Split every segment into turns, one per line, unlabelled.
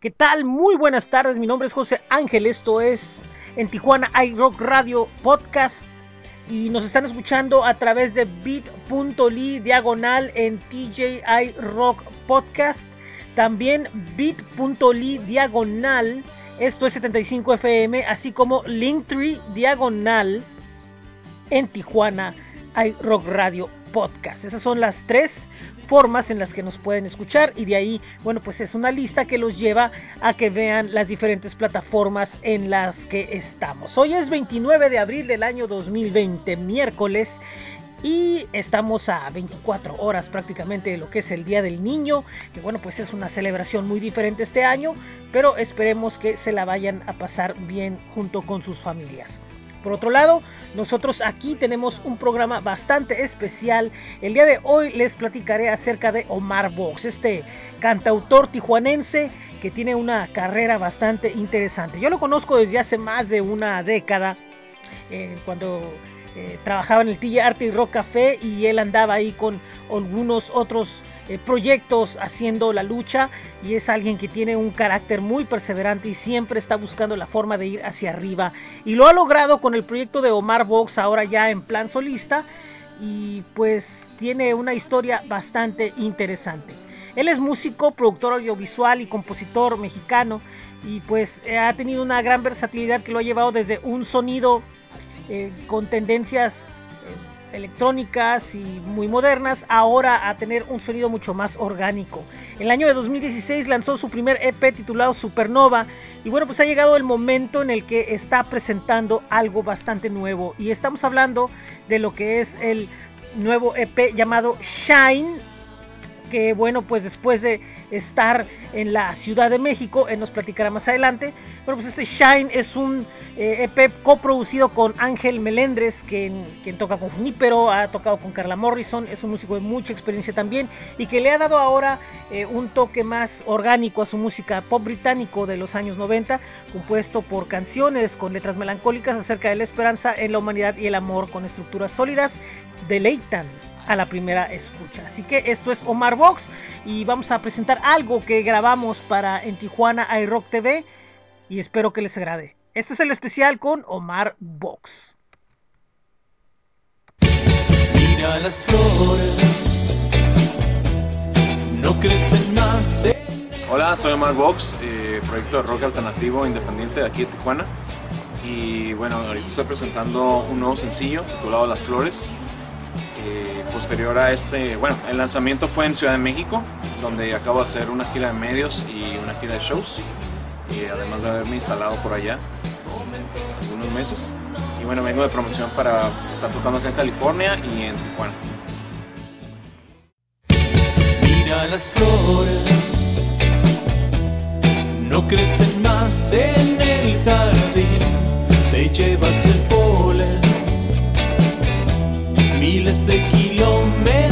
¿Qué tal? Muy buenas tardes, mi nombre es José Ángel, esto es en Tijuana iRock Radio Podcast y nos están escuchando a través de bit.ly diagonal en TJI Rock Podcast, también bit.ly diagonal, esto es 75 FM, así como Linktree diagonal en Tijuana iRock Radio Podcast. Esas son las tres formas en las que nos pueden escuchar y de ahí, bueno, pues es una lista que los lleva a que vean las diferentes plataformas en las que estamos. Hoy es 29 de abril del año 2020, miércoles. Y estamos a 24 horas prácticamente de lo que es el Día del Niño, que bueno, pues es una celebración muy diferente este año, pero esperemos que se la vayan a pasar bien junto con sus familias. Por otro lado, nosotros aquí tenemos un programa bastante especial. El día de hoy les platicaré acerca de Omar Box, este cantautor tijuanense que tiene una carrera bastante interesante. Yo lo conozco desde hace más de una década, eh, cuando eh, trabajaba en el TJ Arte y Rock Café y él andaba ahí con algunos otros eh, proyectos haciendo la lucha y es alguien que tiene un carácter muy perseverante y siempre está buscando la forma de ir hacia arriba y lo ha logrado con el proyecto de Omar Vox ahora ya en plan solista y pues tiene una historia bastante interesante. Él es músico, productor audiovisual y compositor mexicano y pues eh, ha tenido una gran versatilidad que lo ha llevado desde un sonido eh, con tendencias electrónicas y muy modernas, ahora a tener un sonido mucho más orgánico. El año de 2016 lanzó su primer EP titulado Supernova y bueno, pues ha llegado el momento en el que está presentando algo bastante nuevo y estamos hablando de lo que es el nuevo EP llamado Shine, que bueno, pues después de estar en la Ciudad de México, él nos platicará más adelante. Bueno, pues este Shine es un EP eh, e coproducido con Ángel Melendres, quien, quien toca con Junípero, ha tocado con Carla Morrison, es un músico de mucha experiencia también y que le ha dado ahora eh, un toque más orgánico a su música pop británico de los años 90, compuesto por canciones con letras melancólicas acerca de la esperanza en la humanidad y el amor con estructuras sólidas, deleitan a la primera escucha. Así que esto es Omar Vox y vamos a presentar algo que grabamos para en Tijuana iRock TV y espero que les agrade. Este es el especial con Omar Vox.
Mira las flores, no crecen más.
Hola, soy Omar Vox, eh, proyecto de rock alternativo independiente de aquí de Tijuana. Y bueno, ahorita estoy presentando un nuevo sencillo titulado Las Flores posterior a este, bueno, el lanzamiento fue en Ciudad de México, donde acabo de hacer una gira de medios y una gira de shows, y además de haberme instalado por allá algunos meses. Y bueno, vengo de promoción para estar tocando acá en California y en Tijuana.
Mira las flores, no crecen más en el jardín, te llevas el miles de kilómetros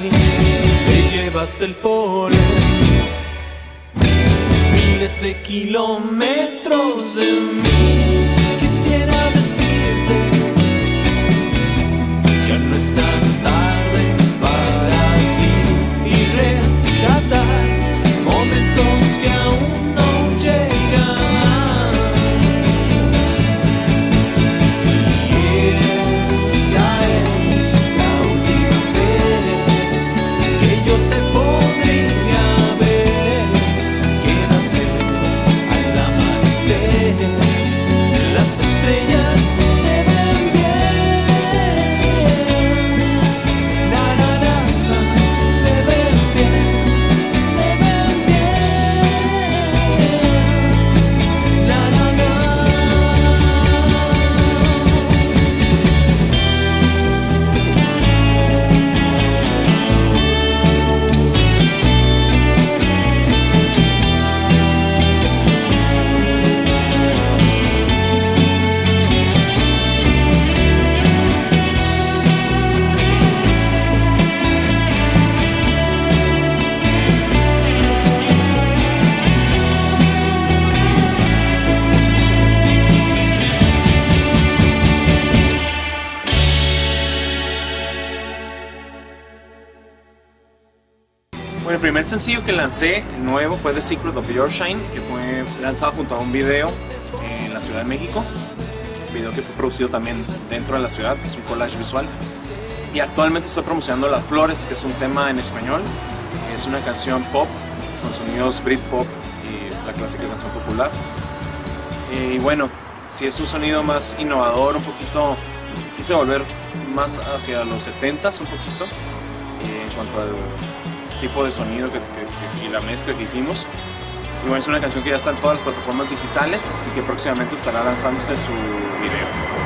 te llevas el polen. Miles de kilómetros de mí,
el primer sencillo que lancé nuevo fue The Secret of Your Shine, que fue lanzado junto a un video en la Ciudad de México. Video que fue producido también dentro de la ciudad, que es un collage visual. Y actualmente estoy promocionando Las Flores, que es un tema en español. Es una canción pop con sonidos Britpop y la clásica canción popular. Eh, y bueno, si es un sonido más innovador, un poquito, quise volver más hacia los 70s un poquito, eh, en cuanto al tipo de sonido que, y la mezcla que hicimos. Y bueno, es una canción que ya está en todas las plataformas digitales y que próximamente estará lanzándose su video.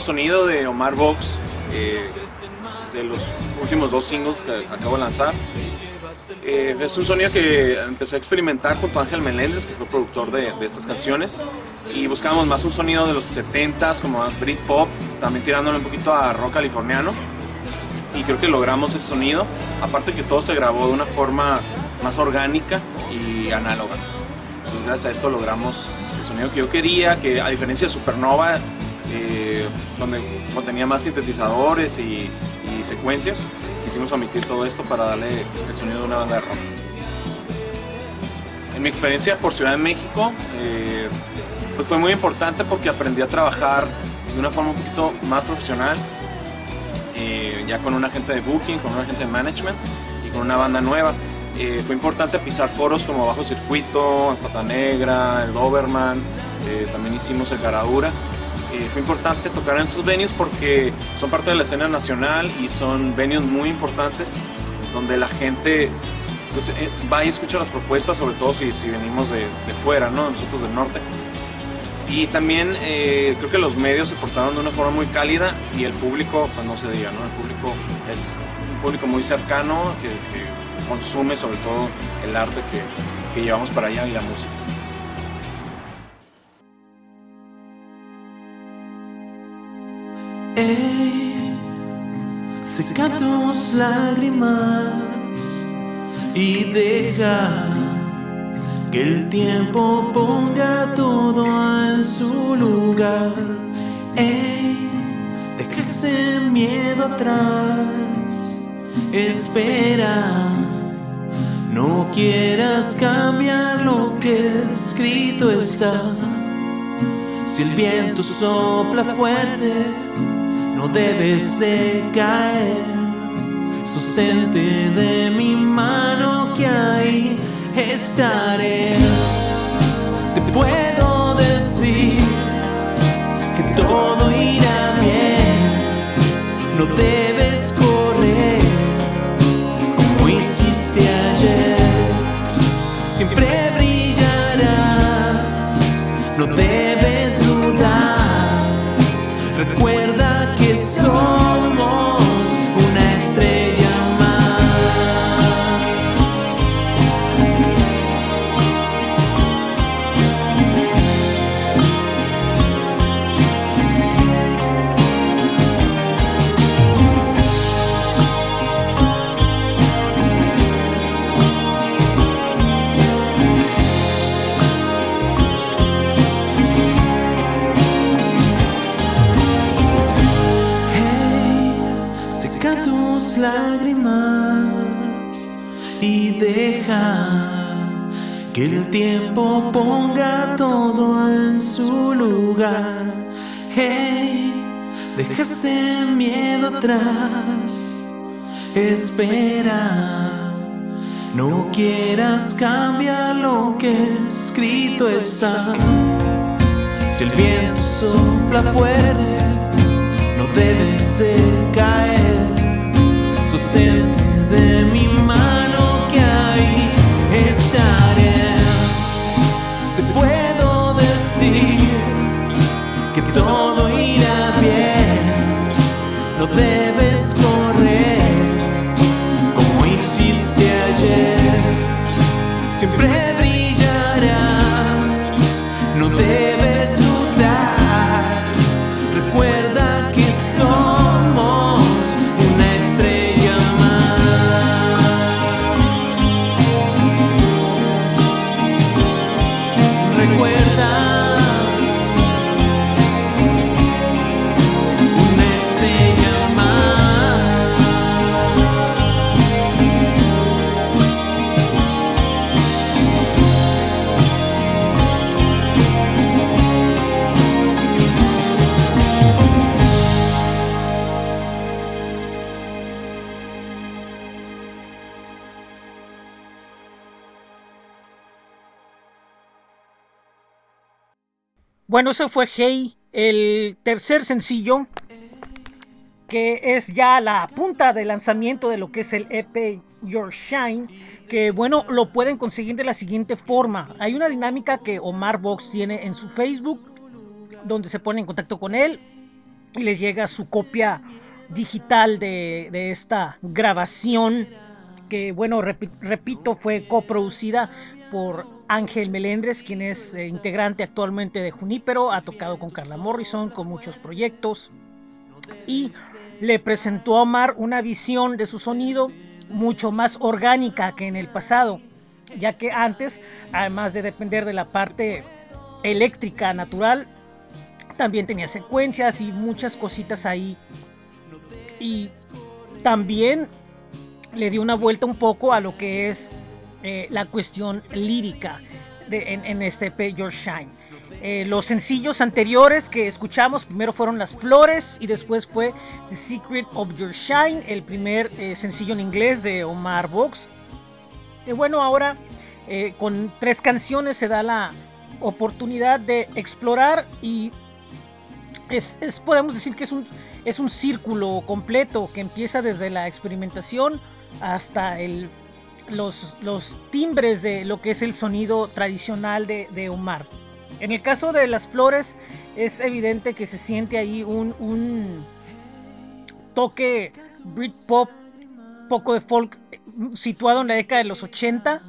Sonido de Omar Vox, eh, de los últimos dos singles que acabo de lanzar, eh, es un sonido que empecé a experimentar junto a Ángel Meléndez, que fue productor de, de estas canciones, y buscábamos más un sonido de los 70s, como Britpop, también tirándole un poquito a rock californiano, y creo que logramos ese sonido, aparte que todo se grabó de una forma más orgánica y análoga. Entonces gracias a esto logramos el sonido que yo quería, que a diferencia de Supernova, eh, donde contenía más sintetizadores y, secuencias, quisimos omitir todo esto para darle el sonido de una banda de rock. En mi experiencia por Ciudad de México, eh, pues fue muy importante porque aprendí a trabajar de una forma un poquito más profesional, eh, ya con un agente de booking, con un agente de management y con una banda nueva. Eh, fue importante pisar foros como Bajo Circuito, Pata Negra, el Doberman, también hicimos el Caradura. Fue importante tocar en esos venues porque son parte de la escena nacional y son venues muy importantes donde la gente pues, eh, va y escucha las propuestas, sobre todo si, venimos de, fuera, ¿no? nosotros del norte. Y también eh, creo que los medios se portaron de una forma muy cálida y el público, pues no se diga, ¿no? El público es un público muy cercano que, consume sobre todo el arte que llevamos para allá y la música.
Ey, seca tus lágrimas y deja que el tiempo ponga todo en su lugar. Ey, deja que se miedo atrás. Espera, no quieras cambiar lo que escrito está. Si el viento sopla fuerte, no debes de caer. Sostente de mi mano que ahí estaré. Te puedo decir que todo irá bien. No debes deja que el tiempo ponga todo en su lugar. Hey, deja ese miedo atrás. Espera, no quieras cambiar lo que escrito está. Si el viento sopla fuerte, no debes de caer. Sostente de mi mano
Bueno, eso fue Hey, el tercer sencillo, que es ya la punta de lanzamiento de lo que es el EP Your Shine, que bueno, lo pueden conseguir de la siguiente forma. Hay una dinámica que Omar Box tiene en su Facebook, donde se pone en contacto con él y les llega su copia digital de, de esta grabación, que bueno, repi- repito, fue coproducida por Ángel Melendres, quien es eh, integrante actualmente de Junípero, ha tocado con Carla Morrison, con muchos proyectos, y le presentó a Omar una visión de su sonido mucho más orgánica que en el pasado, ya que antes, además de depender de la parte eléctrica natural, también tenía secuencias y muchas cositas ahí. Y también le dio una vuelta un poco a lo que es eh, la cuestión lírica de- en, este EP Your Shine. Eh, los sencillos anteriores que escuchamos primero fueron Las Flores y después fue The Secret of Your Shine, el primer eh, sencillo en inglés de Omar Vox. Y bueno, ahora con tres canciones se da la oportunidad de explorar y es, es- podemos decir que es un, es un círculo completo que empieza desde la experimentación hasta el, los, los timbres de lo que es el sonido tradicional de, de Omar. En el caso de las flores es evidente que se siente ahí un, un toque Britpop, poco de folk situado en la década de los 80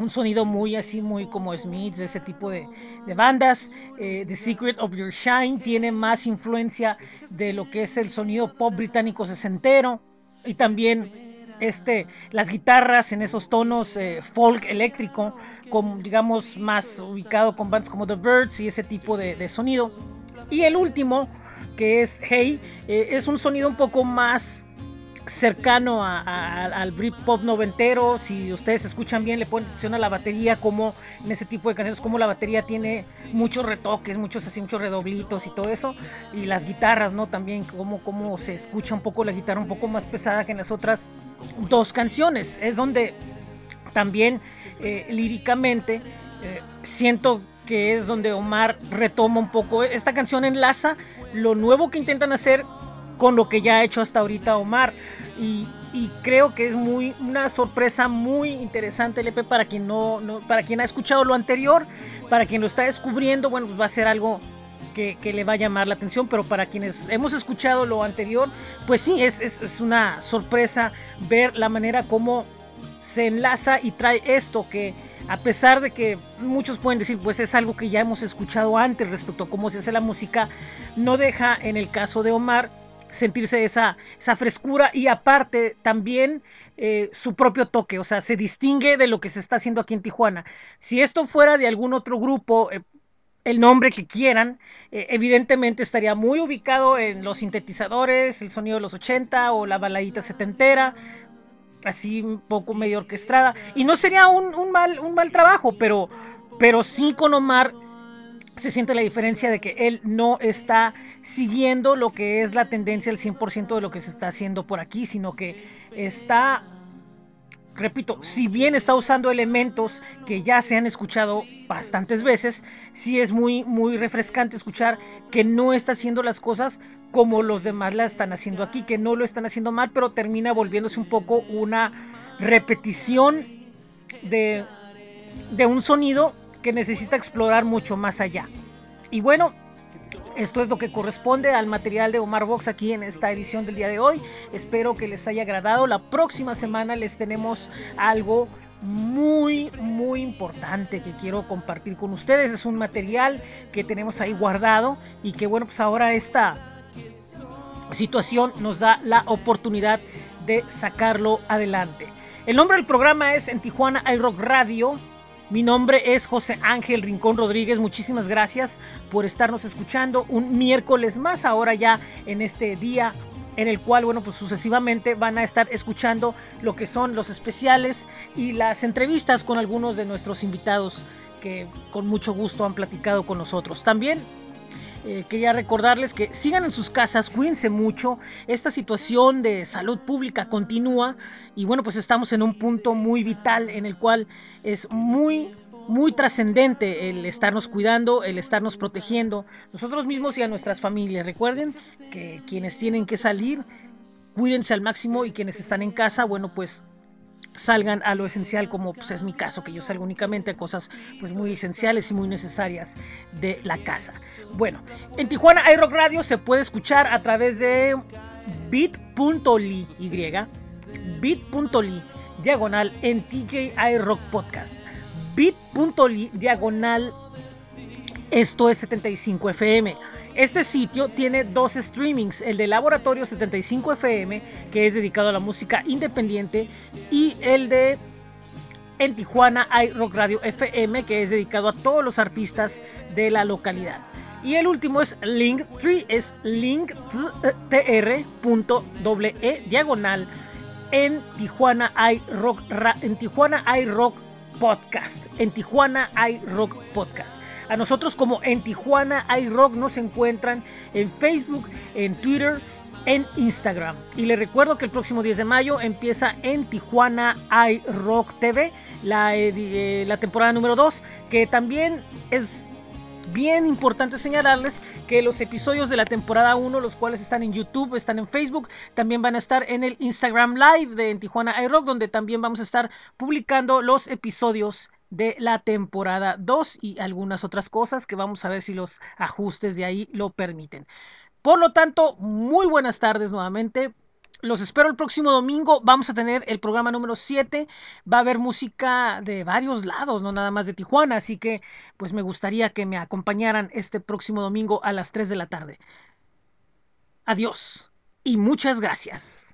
un sonido muy así, muy como Smiths, ese tipo de, de bandas. Eh, The Secret of Your Shine tiene más influencia de lo que es el sonido pop británico sesentero y también este, las guitarras en esos tonos eh, folk eléctrico, con, digamos más ubicado con bandas como The Birds y ese tipo de, de sonido. Y el último, que es Hey. Eh, es un sonido un poco más cercano a- a- al Britpop noventero. Si ustedes escuchan bien, le ponen atención a la batería, como en ese tipo de canciones, como la batería tiene muchos retoques, muchos así, muchos redoblitos y todo eso. Y las guitarras, ¿no? También, como, como se escucha un poco la guitarra un poco más pesada que en las otras dos canciones. Es donde también eh, líricamente eh, siento que es donde Omar retoma un poco. Esta canción enlaza lo nuevo que intentan hacer con lo que ya ha hecho hasta ahorita Omar. Y, y creo que es muy una sorpresa muy interesante el EP para quien no, no- para quien ha escuchado lo anterior, para quien lo está descubriendo, bueno, pues va a ser algo que, que le va a llamar la atención, pero para quienes hemos escuchado lo anterior, pues sí, es, es, es una sorpresa ver la manera como se enlaza y trae esto que a pesar de que muchos pueden decir pues es algo que ya hemos escuchado antes respecto a cómo se hace la música, no deja en el caso de Omar sentirse esa, esa frescura y aparte también eh, su propio toque, o sea, se distingue de lo que se está haciendo aquí en Tijuana. Si esto fuera de algún otro grupo, eh, el nombre que quieran, eh, evidentemente estaría muy ubicado en los sintetizadores, el sonido de los 80 o la baladita setentera, así un poco medio orquestada. Y no sería un, un mal, un mal trabajo, pero, pero sí con Omar se siente la diferencia de que él no está siguiendo lo que es la tendencia al 100% de lo que se está haciendo por aquí, sino que está, repito, si bien está usando elementos que ya se han escuchado bastantes veces, sí es muy, muy refrescante escuchar que no está haciendo las cosas como los demás la están haciendo aquí, que no lo están haciendo mal, pero termina volviéndose un poco una repetición de, de un sonido que necesita explorar mucho más allá. Y bueno, esto es lo que corresponde al material de Omar Vox aquí en esta edición del día de hoy. Espero que les haya agradado. La próxima semana les tenemos algo muy muy importante que quiero compartir con ustedes. Es un material que tenemos ahí guardado y que bueno, pues ahora esta situación nos da la oportunidad de sacarlo adelante. El nombre del programa es en Tijuana iRock Radio. Mi nombre es José Ángel Rincón Rodríguez. Muchísimas gracias por estarnos escuchando un miércoles más ahora ya en este día en el cual, bueno, pues sucesivamente van a estar escuchando lo que son los especiales y las entrevistas con algunos de nuestros invitados que con mucho gusto han platicado con nosotros. También eh, quería recordarles que sigan en sus casas, cuídense mucho. Esta situación de salud pública continúa y bueno, pues estamos en un punto muy vital en el cual es muy muy trascendente el estarnos cuidando, el estarnos protegiendo nosotros mismos y a nuestras familias. Recuerden que quienes tienen que salir, cuídense al máximo y quienes están en casa, bueno, pues salgan a lo esencial como pues, es mi caso que yo salgo únicamente a cosas pues muy esenciales y muy necesarias de la casa. Bueno en Tijuana iRock Radio se puede escuchar a través de bit.ly bit.ly diagonal en TJ iRock Podcast. bit.ly diagonal esto es 75 FM este sitio tiene dos streamings, el de Laboratorio 75 FM, que es dedicado a la música independiente, y el de En Tijuana iRock Radio FM, que es dedicado a todos los artistas de la localidad. Y el último es Linktree, es linktr.e diagonal en Tijuana iRock, en Tijuana iRock Podcast, en Tijuana iRock Podcast. A nosotros como en Tijuana iRock nos encuentran en Facebook, en Twitter, en Instagram. Y les recuerdo que el próximo 10 de mayo empieza en Tijuana iRock TV, la, eh, la temporada número 2, que también es bien importante señalarles que los episodios de la temporada 1, los cuales están en YouTube, están en Facebook, también van a estar en el Instagram Live de en Tijuana iRock, donde también vamos a estar publicando los episodios de la temporada 2 y algunas otras cosas que vamos a ver si los ajustes de ahí lo permiten. Por lo tanto, muy buenas tardes nuevamente. Los espero el próximo domingo. Vamos a tener el programa número 7. Va a haber música de varios lados, no nada más de Tijuana. Así que, pues me gustaría que me acompañaran este próximo domingo a las 3 de la tarde. Adiós y muchas gracias.